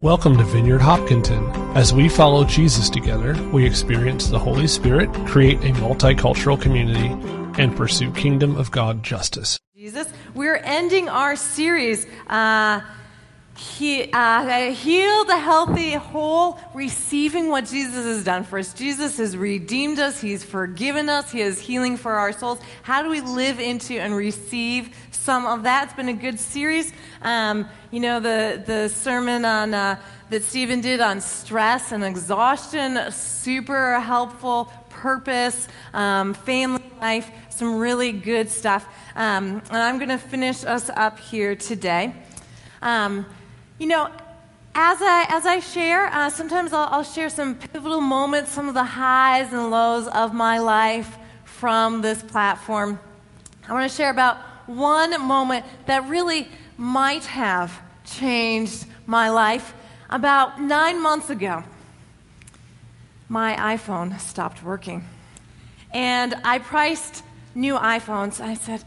Welcome to Vineyard Hopkinton. As we follow Jesus together, we experience the Holy Spirit, create a multicultural community, and pursue kingdom of God justice. Jesus, we're ending our series. Uh, he, uh, heal the healthy, whole, receiving what Jesus has done for us. Jesus has redeemed us, He's forgiven us, He is healing for our souls. How do we live into and receive some of that? It's been a good series. Um, you know, the, the sermon on, uh, that Stephen did on stress and exhaustion, super helpful, purpose, um, family life, some really good stuff. Um, and I'm going to finish us up here today. Um, you know, as I, as I share, uh, sometimes I'll, I'll share some pivotal moments, some of the highs and lows of my life from this platform. I want to share about one moment that really might have changed my life. About nine months ago, my iPhone stopped working. And I priced new iPhones. I said,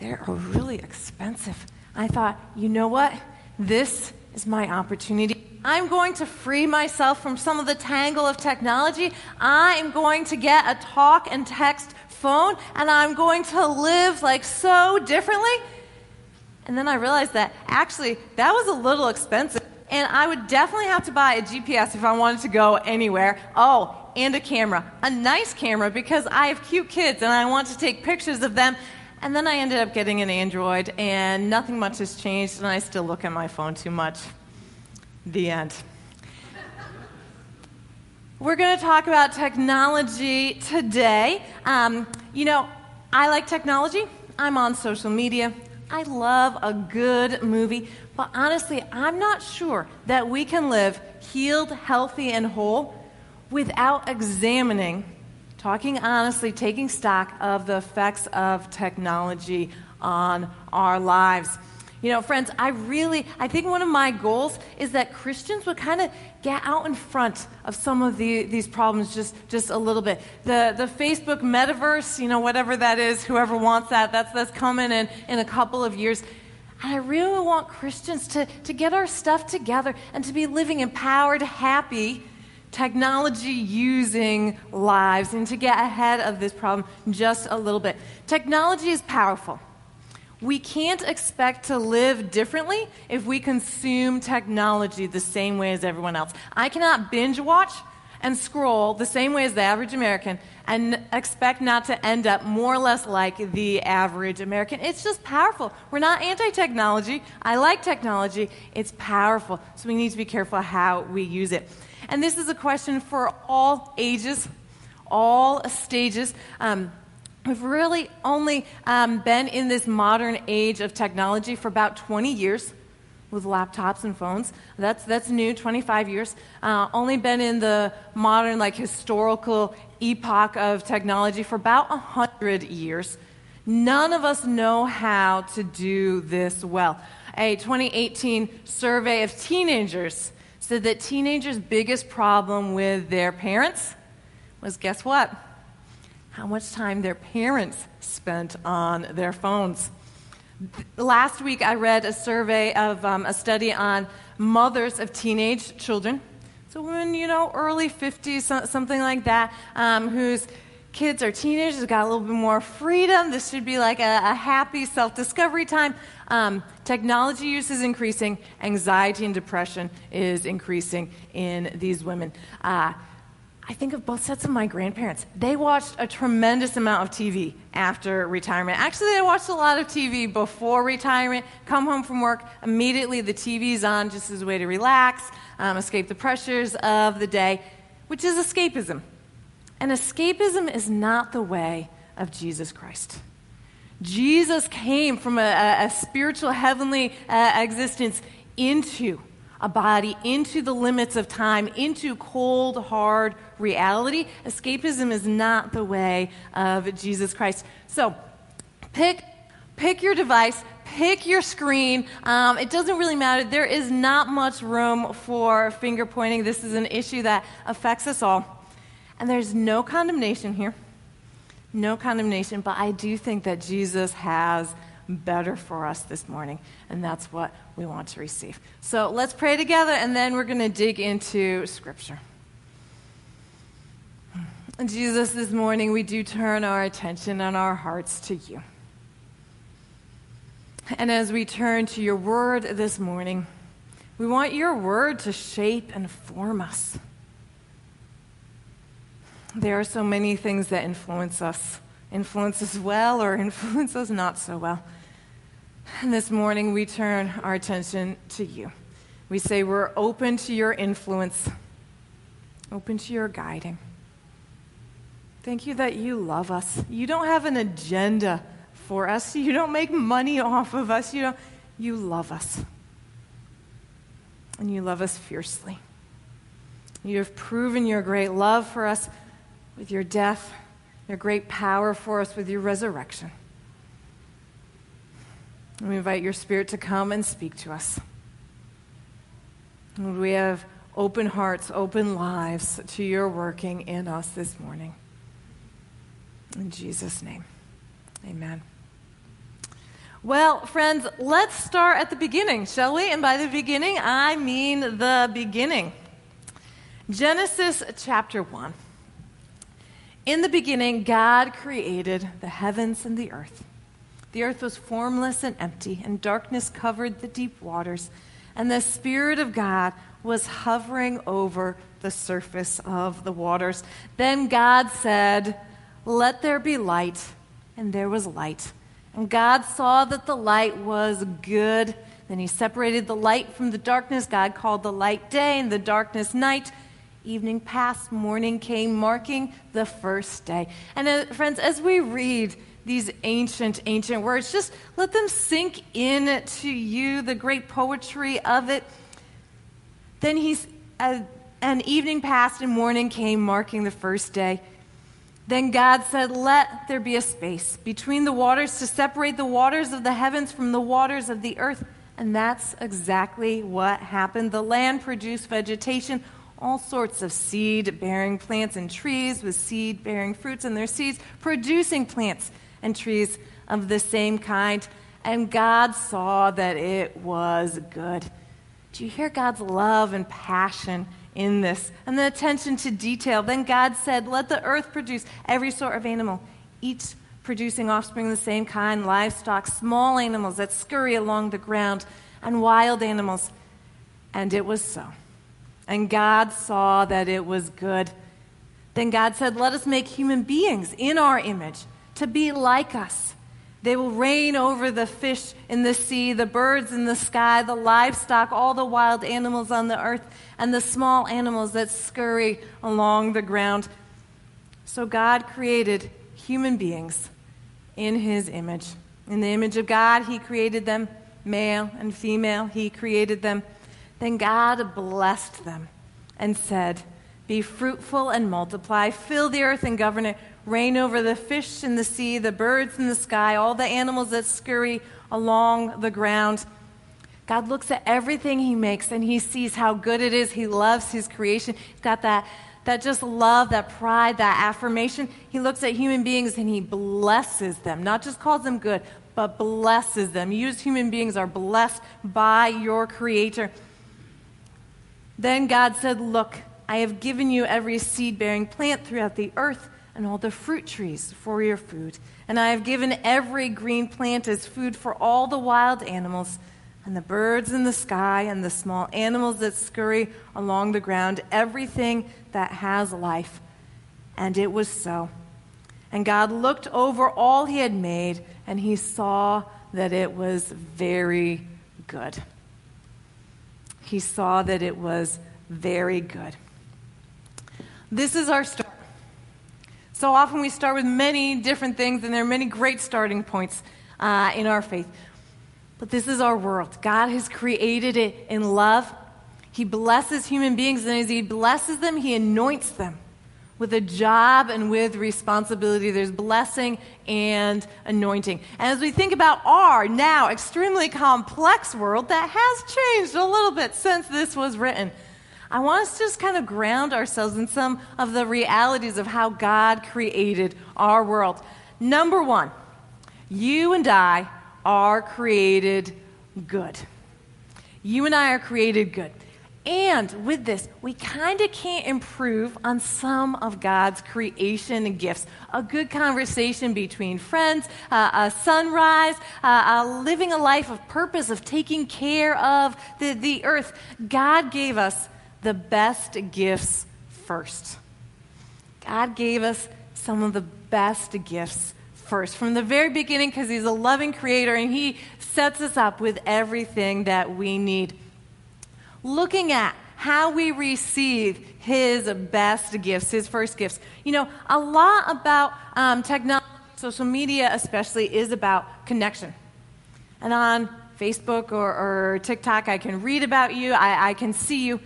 they're really expensive. I thought, you know what? This is my opportunity. I'm going to free myself from some of the tangle of technology. I am going to get a talk and text phone, and I'm going to live like so differently. And then I realized that actually that was a little expensive, and I would definitely have to buy a GPS if I wanted to go anywhere. Oh, and a camera, a nice camera, because I have cute kids and I want to take pictures of them. And then I ended up getting an Android, and nothing much has changed, and I still look at my phone too much. The end. We're going to talk about technology today. Um, you know, I like technology. I'm on social media. I love a good movie. But honestly, I'm not sure that we can live healed, healthy, and whole without examining talking honestly, taking stock of the effects of technology on our lives. You know, friends, I really, I think one of my goals is that Christians would kind of get out in front of some of the, these problems just, just a little bit. The, the Facebook metaverse, you know, whatever that is, whoever wants that, that's, that's coming in, in a couple of years. And I really want Christians to, to get our stuff together and to be living empowered, happy, technology using lives and to get ahead of this problem just a little bit. Technology is powerful. We can't expect to live differently if we consume technology the same way as everyone else. I cannot binge watch and scroll the same way as the average American and expect not to end up more or less like the average American. It's just powerful. We're not anti technology. I like technology. It's powerful. So we need to be careful how we use it. And this is a question for all ages, all stages. Um, we've really only um, been in this modern age of technology for about 20 years with laptops and phones. That's, that's new, 25 years. Uh, only been in the modern, like, historical epoch of technology for about 100 years. None of us know how to do this well. A 2018 survey of teenagers said that teenagers' biggest problem with their parents was guess what? How much time their parents spent on their phones. Last week, I read a survey of um, a study on mothers of teenage children. So, when, you know, early 50s, something like that, um, whose kids are teenagers, got a little bit more freedom. This should be like a, a happy self discovery time. Um, technology use is increasing, anxiety and depression is increasing in these women. Uh, I think of both sets of my grandparents. They watched a tremendous amount of TV after retirement. Actually, they watched a lot of TV before retirement. Come home from work, immediately the TV's on just as a way to relax, um, escape the pressures of the day, which is escapism. And escapism is not the way of Jesus Christ. Jesus came from a, a spiritual heavenly uh, existence into a body, into the limits of time, into cold, hard reality. Escapism is not the way of Jesus Christ. So pick, pick your device, pick your screen. Um, it doesn't really matter. There is not much room for finger pointing. This is an issue that affects us all. And there's no condemnation here no condemnation, but I do think that Jesus has better for us this morning. And that's what we want to receive. So let's pray together, and then we're going to dig into Scripture. Jesus, this morning we do turn our attention and our hearts to you. And as we turn to your word this morning, we want your word to shape and form us. There are so many things that influence us, influence us well or influence us not so well. And this morning we turn our attention to you. We say we're open to your influence, open to your guiding. Thank you that you love us. You don't have an agenda for us. You don't make money off of us. You, don't, you love us. And you love us fiercely. You have proven your great love for us with your death, your great power for us with your resurrection. And we invite your Spirit to come and speak to us. And we have open hearts, open lives to your working in us this morning. In Jesus' name, amen. Well, friends, let's start at the beginning, shall we? And by the beginning, I mean the beginning. Genesis chapter 1. In the beginning, God created the heavens and the earth. The earth was formless and empty, and darkness covered the deep waters, and the Spirit of God was hovering over the surface of the waters. Then God said, let there be light. And there was light. And God saw that the light was good. Then he separated the light from the darkness. God called the light day and the darkness night. Evening passed, morning came, marking the first day. And uh, friends, as we read these ancient, ancient words, just let them sink in to you, the great poetry of it. Then he's, uh, an evening passed and morning came, marking the first day. Then God said, Let there be a space between the waters to separate the waters of the heavens from the waters of the earth. And that's exactly what happened. The land produced vegetation, all sorts of seed bearing plants and trees with seed bearing fruits and their seeds, producing plants and trees of the same kind. And God saw that it was good. Do you hear God's love and passion in this. And the attention to detail. Then God said, Let the earth produce every sort of animal, each producing offspring of the same kind, livestock, small animals that scurry along the ground, and wild animals. And it was so. And God saw that it was good. Then God said, Let us make human beings in our image to be like us they will reign over the fish in the sea, the birds in the sky, the livestock, all the wild animals on the earth, and the small animals that scurry along the ground. So God created human beings in his image. In the image of God, he created them, male and female, he created them. Then God blessed them and said, Be fruitful and multiply, fill the earth and govern it reign over the fish in the sea, the birds in the sky, all the animals that scurry along the ground. God looks at everything He makes and He sees how good it is. He loves His creation. He's got that, that just love, that pride, that affirmation. He looks at human beings and He blesses them, not just calls them good, but blesses them. You, as human beings, are blessed by your Creator. Then God said, Look, I have given you every seed bearing plant throughout the earth and all the fruit trees for your food. And I have given every green plant as food for all the wild animals, and the birds in the sky, and the small animals that scurry along the ground, everything that has life. And it was so. And God looked over all he had made, and he saw that it was very good. He saw that it was very good. This is our start. So often we start with many different things, and there are many great starting points uh, in our faith. But this is our world. God has created it in love. He blesses human beings, and as He blesses them, He anoints them with a job and with responsibility. There's blessing and anointing. And as we think about our now extremely complex world that has changed a little bit since this was written, I want us to just kind of ground ourselves in some of the realities of how God created our world. Number one, you and I are created good. You and I are created good. And with this, we kind of can't improve on some of God's creation gifts. A good conversation between friends, uh, a sunrise, uh, uh, living a life of purpose, of taking care of the, the earth. God gave us the best gifts first. God gave us some of the best gifts first from the very beginning because He's a loving creator and He sets us up with everything that we need looking at how we receive his best gifts, his first gifts. You know, a lot about um, technology, social media especially, is about connection. And on Facebook or, or TikTok, I can read about you, I, I can see you.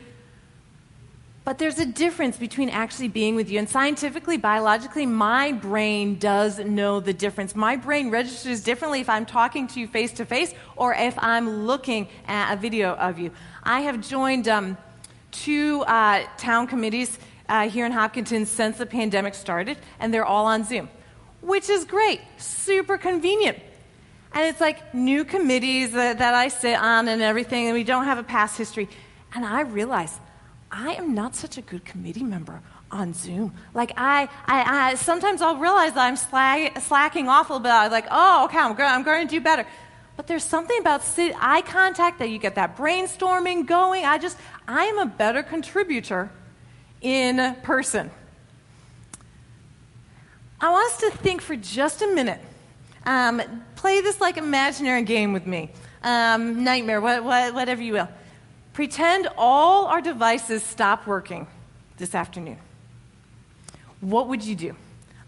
But there's a difference between actually being with you. And scientifically, biologically, my brain does know the difference. My brain registers differently if I'm talking to you face to face or if I'm looking at a video of you. I have joined um, two uh, town committees uh, here in Hopkinton since the pandemic started, and they're all on Zoom, which is great, super convenient. And it's like new committees that, that I sit on and everything, and we don't have a past history. And I realize I am not such a good committee member on Zoom. Like I, I, I sometimes I'll realize that I'm slack, slacking off a little bit. I'm like, oh, okay, I'm, I'm going to do better. But there's something about sit, eye contact that you get that brainstorming going. I just, I am a better contributor in person. I want us to think for just a minute. Um, play this like imaginary game with me. Um, nightmare, what, what, whatever you will. Pretend all our devices stop working this afternoon. What would you do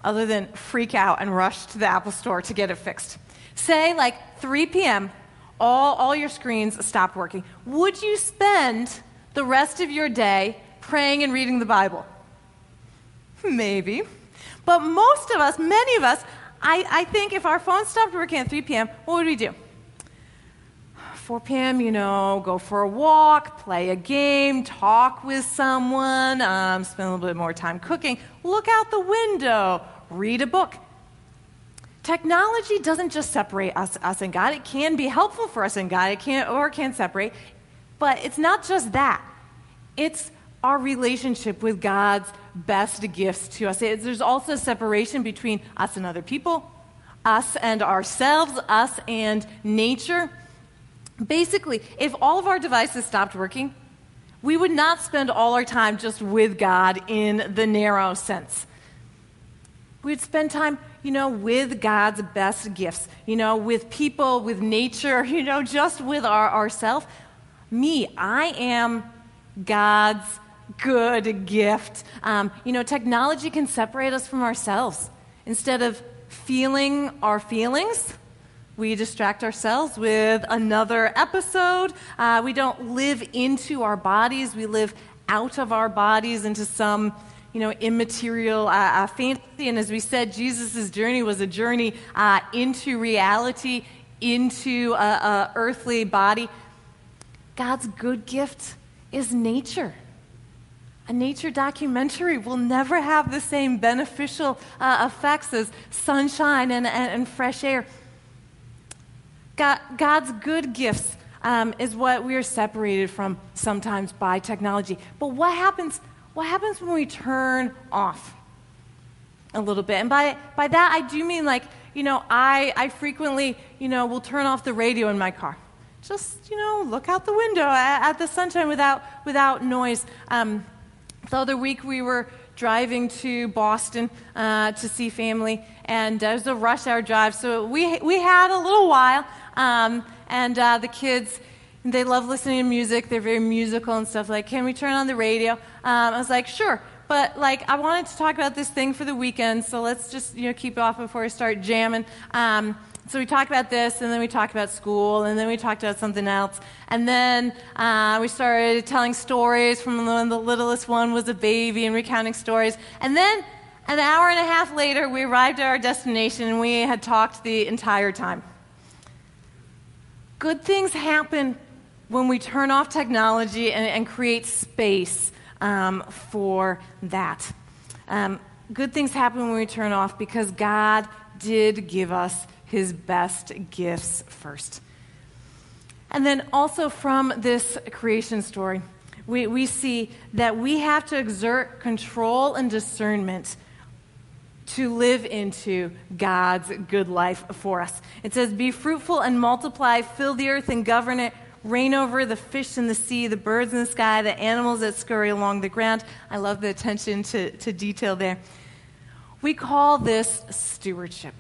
other than freak out and rush to the Apple Store to get it fixed? Say, like 3 p.m., all, all your screens stop working. Would you spend the rest of your day praying and reading the Bible? Maybe. But most of us, many of us, I, I think if our phone stopped working at 3 p.m., what would we do? 4 p.m., you know, go for a walk, play a game, talk with someone, um, spend a little bit more time cooking, look out the window, read a book. Technology doesn't just separate us, us and God. It can be helpful for us and God, it can or can separate. But it's not just that. It's our relationship with God's best gifts to us. There's also separation between us and other people, us and ourselves, us and nature. Basically, if all of our devices stopped working, we would not spend all our time just with God in the narrow sense. We'd spend time you know, with God's best gifts, you know, with people, with nature, you know, just with our, ourselves. Me, I am God's good gift. Um, you know, technology can separate us from ourselves. Instead of feeling our feelings, we distract ourselves with another episode. Uh, we don't live into our bodies, we live out of our bodies into some you know, immaterial uh, uh, fantasy. And as we said, Jesus' journey was a journey uh, into reality, into a, a, earthly body. God's good gift is nature. A nature documentary will never have the same beneficial uh, effects as sunshine and, and, and fresh air. God, God's good gifts um, is what we are separated from sometimes by technology. But what happens what happens when we turn off a little bit? And by, by that, I do mean like, you know, I, I frequently, you know, will turn off the radio in my car. Just, you know, look out the window at, at the sunshine without, without noise. Um, the other week we were driving to Boston uh, to see family, and it was a rush hour drive, so we, we had a little while. Um, and uh, the kids, they love listening to music. They're very musical and stuff. Like, can we turn on the radio? Um, I was like, sure. But like, I wanted to talk about this thing for the weekend, so let's just you know keep it off before we start jamming. Um, so we talked about this, and then we talked about school, and then we talked about something else, and then uh, we started telling stories from when the littlest one was a baby and recounting stories, and then an hour and a half later, we arrived at our destination, and we had talked the entire time. Good things happen when we turn off technology and, and create space um, for that. Um, good things happen when we turn off because God did give us his best gifts first. And then also from this creation story, we, we see that we have to exert control and discernment to live into God's good life for us. It says, Be fruitful and multiply, fill the earth and govern it, reign over the fish in the sea, the birds in the sky, the animals that scurry along the ground. I love the attention to, to detail there. We call this stewardship.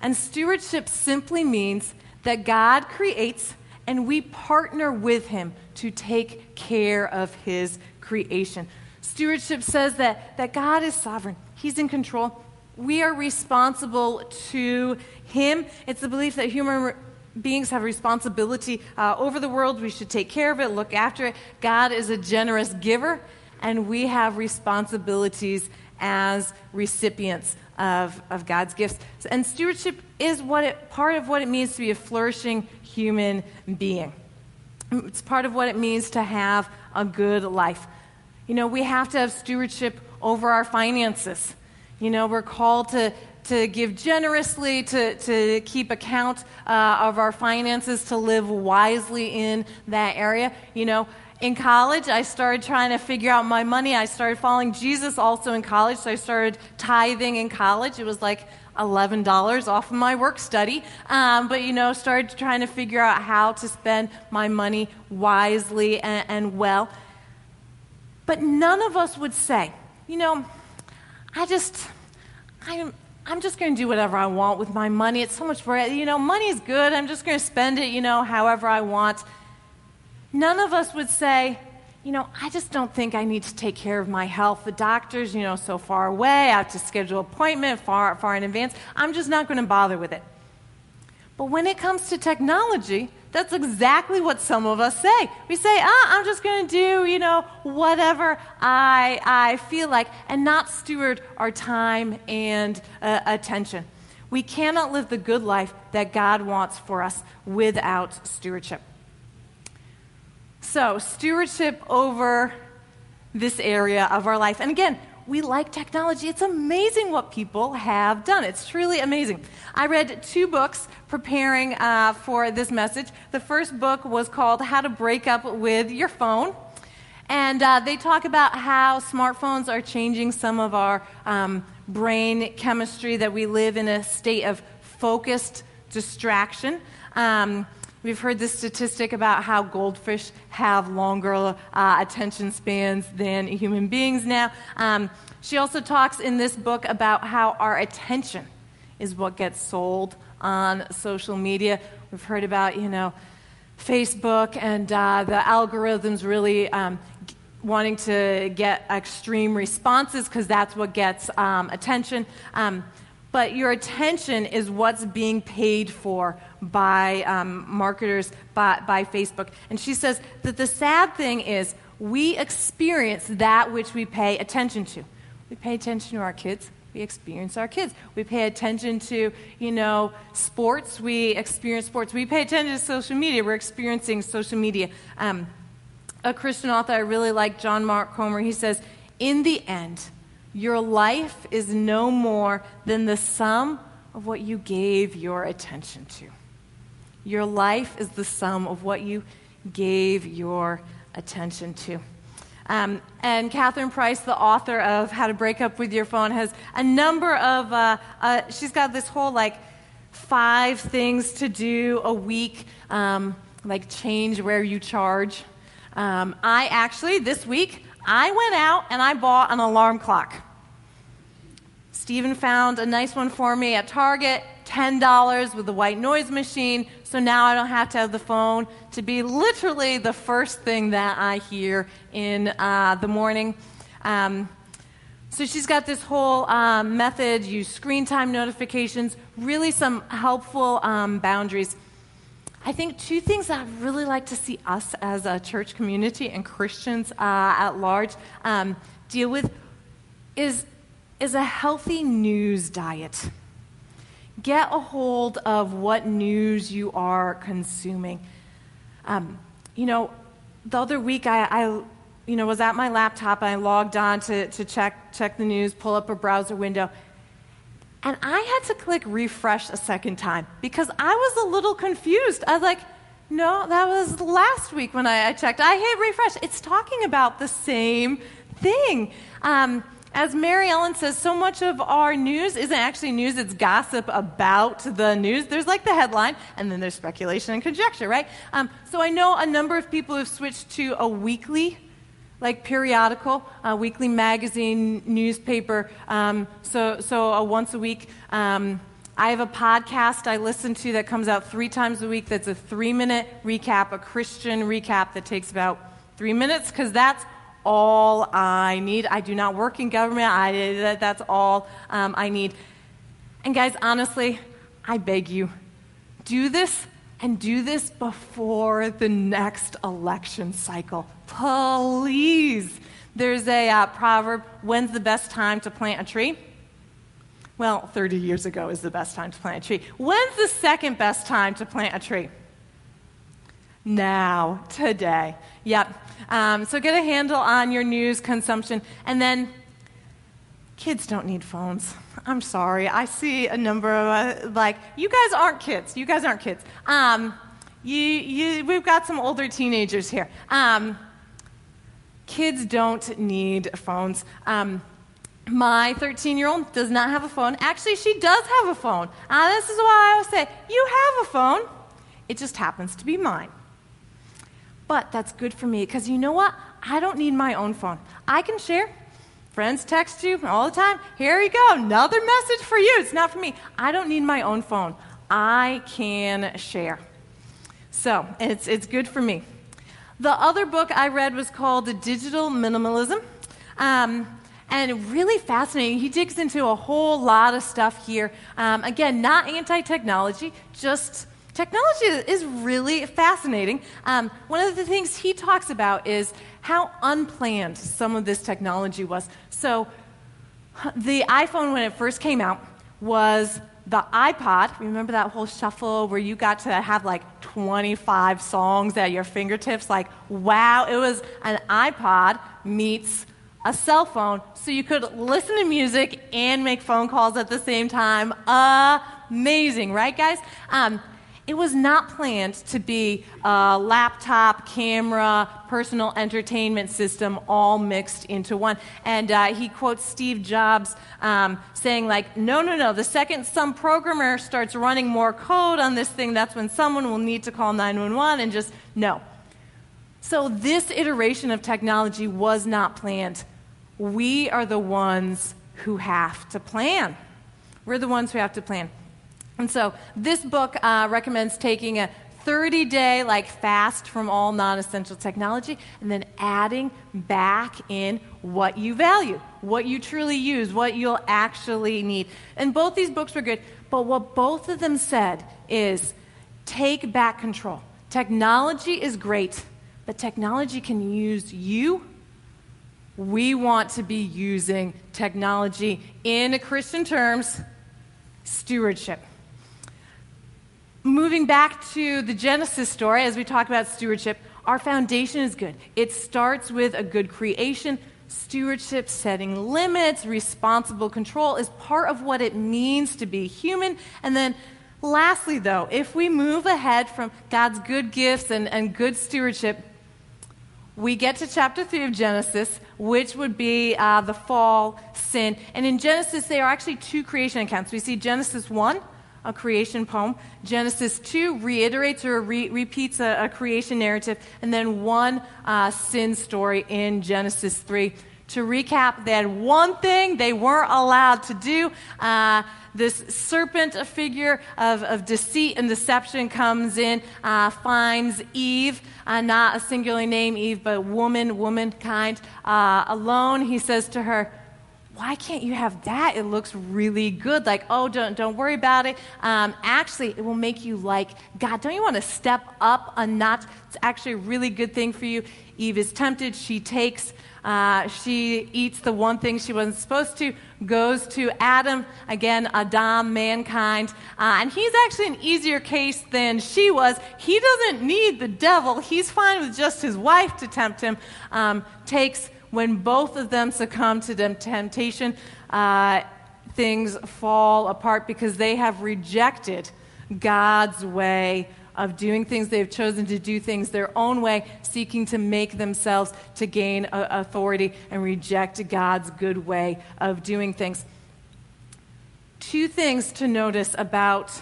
And stewardship simply means that God creates and we partner with Him to take care of His creation. Stewardship says that, that God is sovereign, He's in control. We are responsible to Him. It's the belief that human beings have responsibility uh, over the world. We should take care of it, look after it. God is a generous giver, and we have responsibilities as recipients of, of God's gifts. And stewardship is what it, part of what it means to be a flourishing human being. It's part of what it means to have a good life. You know, we have to have stewardship over our finances. You know, we're called to, to give generously, to, to keep account uh, of our finances, to live wisely in that area. You know, in college, I started trying to figure out my money. I started following Jesus also in college, so I started tithing in college. It was like $11 off of my work study. Um, but, you know, started trying to figure out how to spend my money wisely and, and well. But none of us would say, you know, I just, I'm, I'm just going to do whatever I want with my money. It's so much for You know, money is good. I'm just going to spend it, you know, however I want. None of us would say, you know, I just don't think I need to take care of my health. The doctor's, you know, so far away. I have to schedule appointment far, far in advance. I'm just not going to bother with it. But when it comes to technology, that's exactly what some of us say. We say, ah, I'm just going to do, you know, whatever I, I feel like and not steward our time and uh, attention. We cannot live the good life that God wants for us without stewardship. So, stewardship over this area of our life. And again, we like technology. It's amazing what people have done. It's truly amazing. I read two books preparing uh, for this message. The first book was called How to Break Up with Your Phone. And uh, they talk about how smartphones are changing some of our um, brain chemistry, that we live in a state of focused distraction. Um, We've heard this statistic about how goldfish have longer uh, attention spans than human beings now. Um, she also talks in this book about how our attention is what gets sold on social media. We've heard about, you know, Facebook and uh, the algorithms really um, wanting to get extreme responses because that's what gets um, attention. Um, but your attention is what's being paid for by um, marketers, by, by Facebook. And she says that the sad thing is we experience that which we pay attention to. We pay attention to our kids. We experience our kids. We pay attention to, you know, sports. We experience sports. We pay attention to social media. We're experiencing social media. Um, a Christian author I really like, John Mark Comer, he says, in the end, your life is no more than the sum of what you gave your attention to. Your life is the sum of what you gave your attention to. Um, and Catherine Price, the author of How to Break Up with Your Phone, has a number of, uh, uh, she's got this whole like five things to do a week, um, like change where you charge. Um, I actually, this week, I went out and I bought an alarm clock. Stephen found a nice one for me at Target, $10 with a white noise machine, so now I don't have to have the phone to be literally the first thing that I hear in uh, the morning. Um, so she's got this whole um, method, use screen time notifications, really some helpful um, boundaries. I think two things that I'd really like to see us as a church community and Christians uh, at large um, deal with is is a healthy news diet. Get a hold of what news you are consuming. Um, you know, the other week I, I, you know, was at my laptop and I logged on to, to check, check the news, pull up a browser window. And I had to click refresh a second time because I was a little confused. I was like, no, that was last week when I, I checked. I hit refresh. It's talking about the same thing. Um, as Mary Ellen says, so much of our news isn't actually news, it's gossip about the news. There's like the headline, and then there's speculation and conjecture, right? Um, so I know a number of people have switched to a weekly like periodical, weekly magazine, newspaper. Um, so, so a once a week. Um, I have a podcast I listen to that comes out three times a week. That's a three minute recap, a Christian recap that takes about three minutes because that's all I need. I do not work in government. I, that, that's all um, I need. And guys, honestly, I beg you, do this and do this before the next election cycle. Please. There's a uh, proverb when's the best time to plant a tree? Well, 30 years ago is the best time to plant a tree. When's the second best time to plant a tree? Now, today. Yep. Um, so get a handle on your news consumption. And then, kids don't need phones. I'm sorry. I see a number of, uh, like, you guys aren't kids. You guys aren't kids. Um, you, you, we've got some older teenagers here. Um, kids don't need phones. Um, my 13 year old does not have a phone. Actually, she does have a phone. Uh, this is why I always say, You have a phone. It just happens to be mine. But that's good for me because you know what? I don't need my own phone. I can share. Friends text you all the time. Here you go, another message for you. It's not for me. I don't need my own phone. I can share. So it's, it's good for me. The other book I read was called Digital Minimalism. Um, and really fascinating. He digs into a whole lot of stuff here. Um, again, not anti technology, just technology is really fascinating. Um, one of the things he talks about is how unplanned some of this technology was. So, the iPhone, when it first came out, was the iPod. Remember that whole shuffle where you got to have like 25 songs at your fingertips? Like, wow, it was an iPod meets a cell phone so you could listen to music and make phone calls at the same time. Amazing, right, guys? Um, it was not planned to be a laptop, camera, personal entertainment system all mixed into one. And uh, he quotes Steve Jobs um, saying, like, no, no, no, the second some programmer starts running more code on this thing, that's when someone will need to call 911 and just, no. So this iteration of technology was not planned. We are the ones who have to plan. We're the ones who have to plan. And so this book uh, recommends taking a 30 day like fast from all non-essential technology and then adding back in what you value what you truly use what you'll actually need. And both these books were good but what both of them said is take back control. Technology is great but technology can use you. We want to be using technology in christian terms stewardship moving back to the Genesis story, as we talk about stewardship, our foundation is good. It starts with a good creation. Stewardship, setting limits, responsible control is part of what it means to be human. And then, lastly, though, if we move ahead from God's good gifts and, and good stewardship, we get to chapter 3 of Genesis, which would be uh, the fall, sin. And in Genesis, there are actually two creation accounts. We see Genesis 1, a creation poem. Genesis 2 reiterates or re- repeats a, a, creation narrative, and then one uh, sin story in Genesis 3. To recap, they had one thing they weren't allowed to do. Uh, this serpent figure of, of, deceit and deception comes in, uh, finds Eve, uh, not a singular name, Eve, but woman, womankind, uh, alone. He says to her, why can't you have that? It looks really good. Like, oh, don't, don't worry about it. Um, actually, it will make you like God. Don't you want to step up a notch? It's actually a really good thing for you. Eve is tempted. She takes, uh, she eats the one thing she wasn't supposed to, goes to Adam, again, Adam, mankind. Uh, and he's actually an easier case than she was. He doesn't need the devil, he's fine with just his wife to tempt him. Um, takes when both of them succumb to temptation, uh, things fall apart because they have rejected God's way of doing things. They've chosen to do things their own way, seeking to make themselves to gain authority and reject God's good way of doing things. Two things to notice about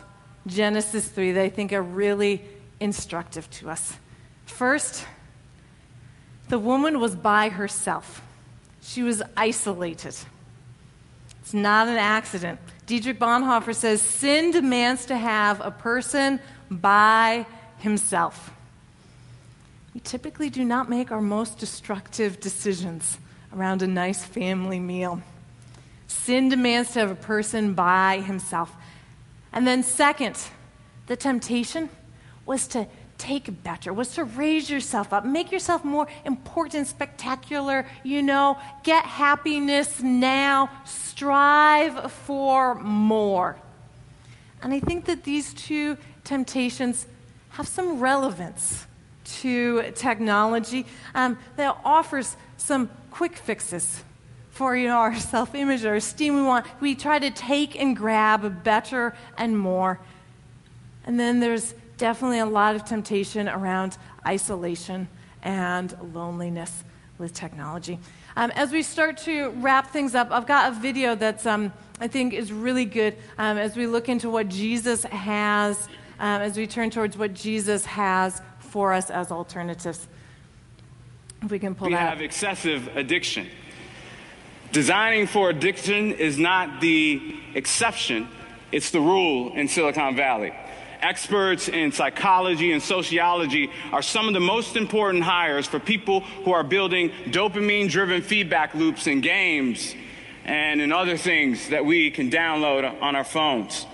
Genesis 3 that I think are really instructive to us. First, the woman was by herself. She was isolated. It's not an accident. Dietrich Bonhoeffer says sin demands to have a person by himself. We typically do not make our most destructive decisions around a nice family meal. Sin demands to have a person by himself. And then, second, the temptation was to take better, was to raise yourself up, make yourself more important, spectacular, you know, get happiness now, strive for more. And I think that these two temptations have some relevance to technology um, that offers some quick fixes for you know, our self image our esteem we want. We try to take and grab better and more. And then there's definitely a lot of temptation around isolation and loneliness with technology. Um, as we start to wrap things up, I've got a video that's, um, I think, is really good um, as we look into what Jesus has, um, as we turn towards what Jesus has for us as alternatives. If we can pull we that. We have excessive addiction. Designing for addiction is not the exception, it's the rule in Silicon Valley experts in psychology and sociology are some of the most important hires for people who are building dopamine driven feedback loops in games and in other things that we can download on our phones.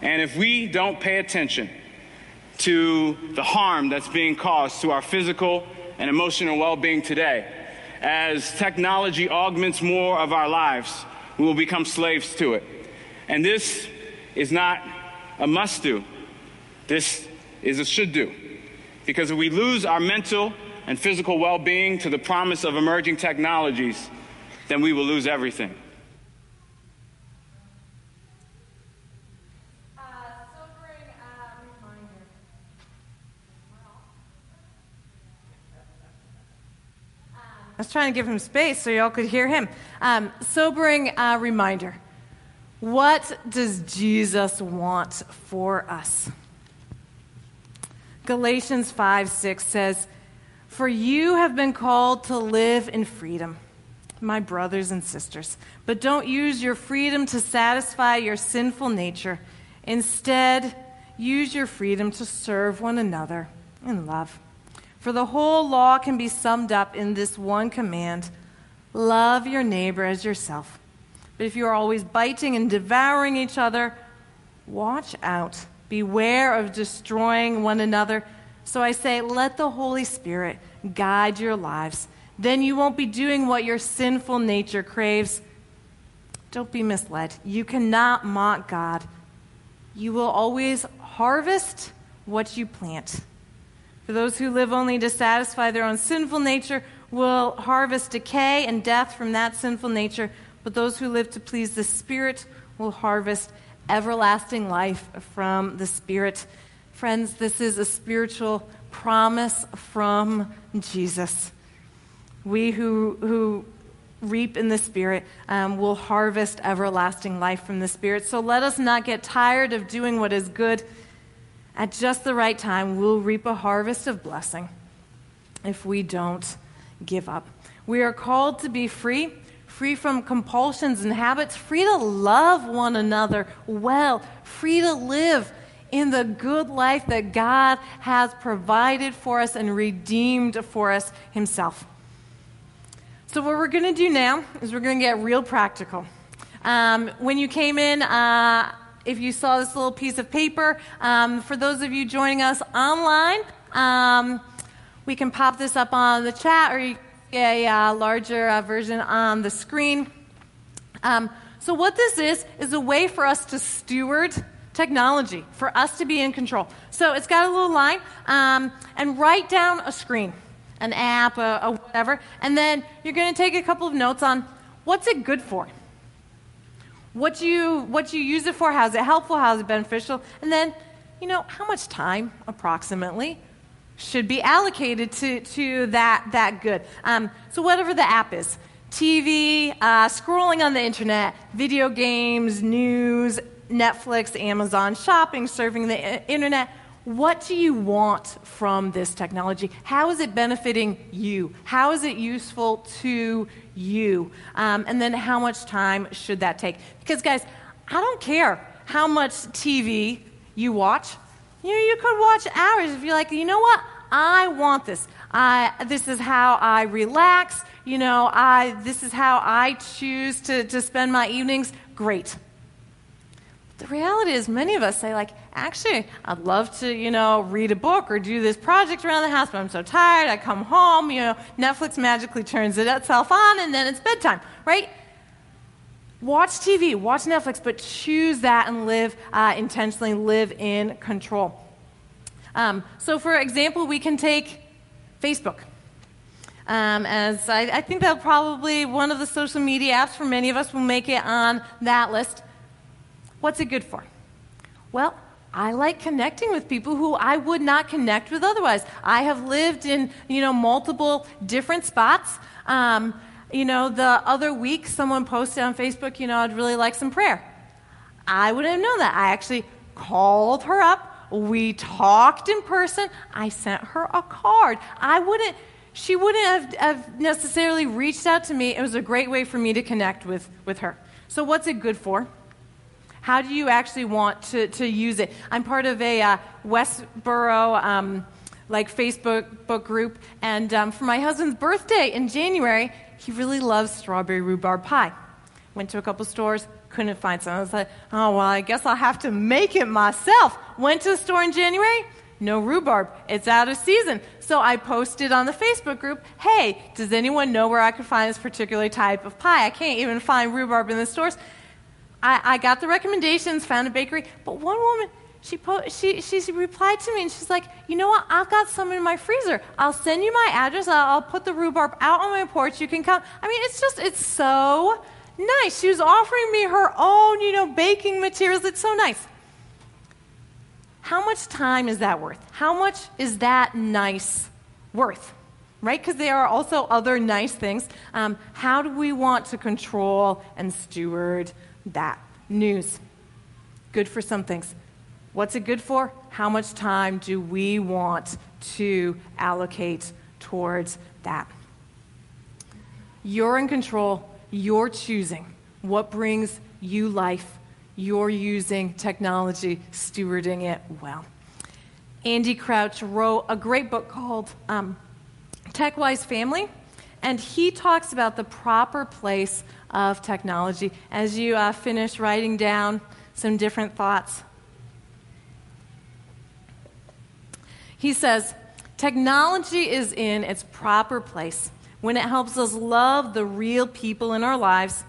And if we don't pay attention to the harm that's being caused to our physical and emotional well being today, as technology augments more of our lives, we will become slaves to it. And this is not a must do. This is a should do. Because if we lose our mental and physical well being to the promise of emerging technologies, then we will lose everything. Uh, uh, I was trying to give him space so y'all could hear him. Um, sobering uh, reminder. What does Jesus want for us? Galatians 5 6 says, For you have been called to live in freedom, my brothers and sisters. But don't use your freedom to satisfy your sinful nature. Instead, use your freedom to serve one another in love. For the whole law can be summed up in this one command love your neighbor as yourself. But if you are always biting and devouring each other, watch out Beware of destroying one another. So I say, let the Holy Spirit guide your lives. Then you won't be doing what your sinful nature craves. Don't be misled. You cannot mock God. You will always harvest what you plant. For those who live only to satisfy their own sinful nature will harvest decay and death from that sinful nature, but those who live to please the Spirit will harvest everlasting life from the Spirit. Friends, this is a spiritual promise from Jesus. We who, who reap in the Spirit um, will harvest everlasting life from the Spirit. So let us not get tired of doing what is good. At just the right time, we'll reap a harvest of blessing if we don't give up. We are called to be free free from compulsions and habits, free to love one another well, free to live in the good life that God has provided for us and redeemed for us Himself. So, what we're going to do now is we're going to get real practical. Um, when you came in, uh, if you saw this little piece of paper, um, for those of you joining us online, um, we can pop this up on the chat or you a uh, larger uh, version on the screen. Um, so, what this is, is a way for us to steward technology, for us to be in control. So, it's got a little line, um, and write down a screen, an app, a, a whatever, and then you're going to take a couple of notes on what's it good for? what you, what you use it for, how's it helpful, how's it beneficial, and then, you know, how much time approximately should be allocated to, to that, that good. Um, so, whatever the app is TV, uh, scrolling on the internet, video games, news, Netflix, Amazon, shopping, surfing the internet. What do you want from this technology? How is it benefiting you? How is it useful to you? Um, and then how much time should that take? Because, guys, I don't care how much TV you watch. You know, you could watch hours if you're like, you know what? I want this. I, this is how I relax. You know, I, this is how I choose to, to spend my evenings. Great. The reality is, many of us say, like, actually, I'd love to, you know, read a book or do this project around the house, but I'm so tired. I come home, you know, Netflix magically turns itself on, and then it's bedtime, right? Watch TV, watch Netflix, but choose that and live uh, intentionally, live in control. Um, so, for example, we can take Facebook. Um, as I, I think that probably one of the social media apps for many of us will make it on that list. What's it good for? Well, I like connecting with people who I would not connect with otherwise. I have lived in, you know, multiple different spots. Um, you know, the other week someone posted on Facebook, you know, I'd really like some prayer. I wouldn't have known that. I actually called her up. We talked in person. I sent her a card. I wouldn't, she wouldn't have, have necessarily reached out to me. It was a great way for me to connect with, with her. So, what's it good for? How do you actually want to, to use it? I'm part of a uh, Westboro um, like Facebook book group, and um, for my husband's birthday in January, he really loves strawberry rhubarb pie. Went to a couple stores, couldn't find some. I was like, oh well, I guess I'll have to make it myself. Went to the store in January, no rhubarb. It's out of season. So I posted on the Facebook group, hey, does anyone know where I could find this particular type of pie? I can't even find rhubarb in the stores. I, I got the recommendations, found a bakery, but one woman, she, po- she, she replied to me and she's like, You know what? I've got some in my freezer. I'll send you my address. I'll, I'll put the rhubarb out on my porch. You can come. I mean, it's just, it's so nice. She was offering me her own, you know, baking materials. It's so nice. How much time is that worth? How much is that nice worth? Right? Because there are also other nice things. Um, how do we want to control and steward that. News. Good for some things. What's it good for? How much time do we want to allocate towards that? You're in control. You're choosing what brings you life. You're using technology, stewarding it well. Andy Crouch wrote a great book called um, TechWise Family, and he talks about the proper place of technology. As you uh, finish writing down some different thoughts, he says, Technology is in its proper place when it helps us love the real people in our lives.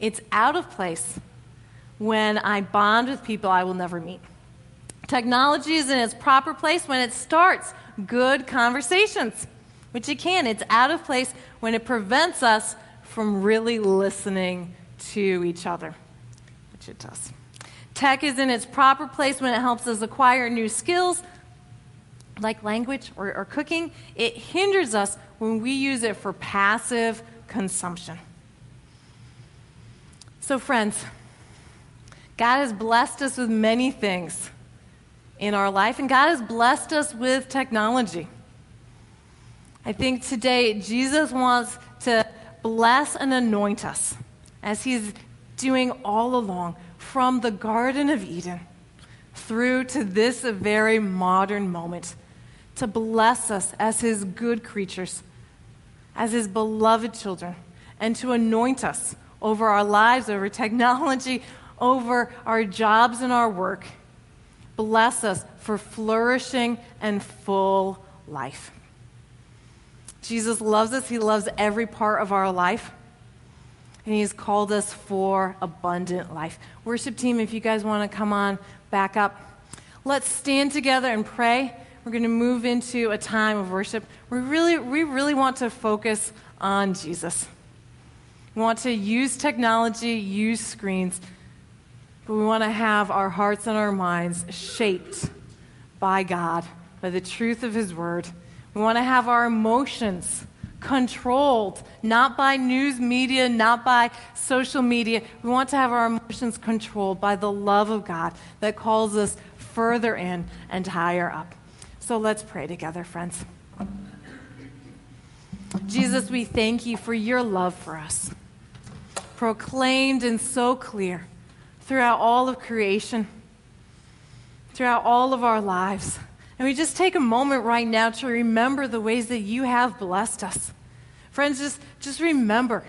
It's out of place when I bond with people I will never meet. Technology is in its proper place when it starts good conversations, which it can. It's out of place when it prevents us from really listening to each other, which it does. Tech is in its proper place when it helps us acquire new skills, like language or, or cooking. It hinders us when we use it for passive consumption. So, friends, God has blessed us with many things in our life, and God has blessed us with technology. I think today Jesus wants to bless and anoint us as He's doing all along from the Garden of Eden through to this very modern moment to bless us as His good creatures, as His beloved children, and to anoint us over our lives, over technology, over our jobs and our work. Bless us for flourishing and full life. Jesus loves us, He loves every part of our life. And He has called us for abundant life. Worship team, if you guys want to come on back up, let's stand together and pray. We're going to move into a time of worship. We really, we really want to focus on Jesus. We want to use technology, use screens, but we want to have our hearts and our minds shaped by God, by the truth of His Word. We want to have our emotions controlled, not by news media, not by social media. We want to have our emotions controlled by the love of God that calls us further in and higher up. So let's pray together, friends. Jesus, we thank you for your love for us, proclaimed and so clear throughout all of creation, throughout all of our lives. And we just take a moment right now to remember the ways that you have blessed us. Friends, just, just remember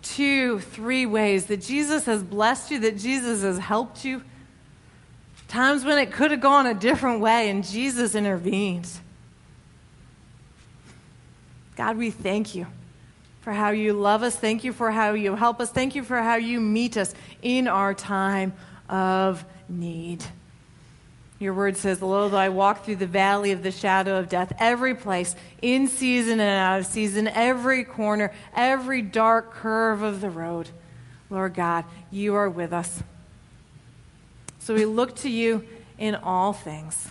two, three ways that Jesus has blessed you, that Jesus has helped you. Times when it could have gone a different way and Jesus intervened. God, we thank you for how you love us. Thank you for how you help us. Thank you for how you meet us in our time of need. Your word says, Lo, though I walk through the valley of the shadow of death, every place, in season and out of season, every corner, every dark curve of the road, Lord God, you are with us. So we look to you in all things.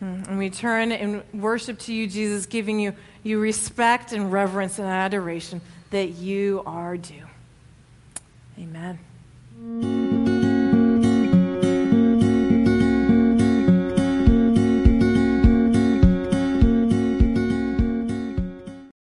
Hmm, and we turn and worship to you, Jesus, giving you, you respect and reverence and adoration that you are due. Amen.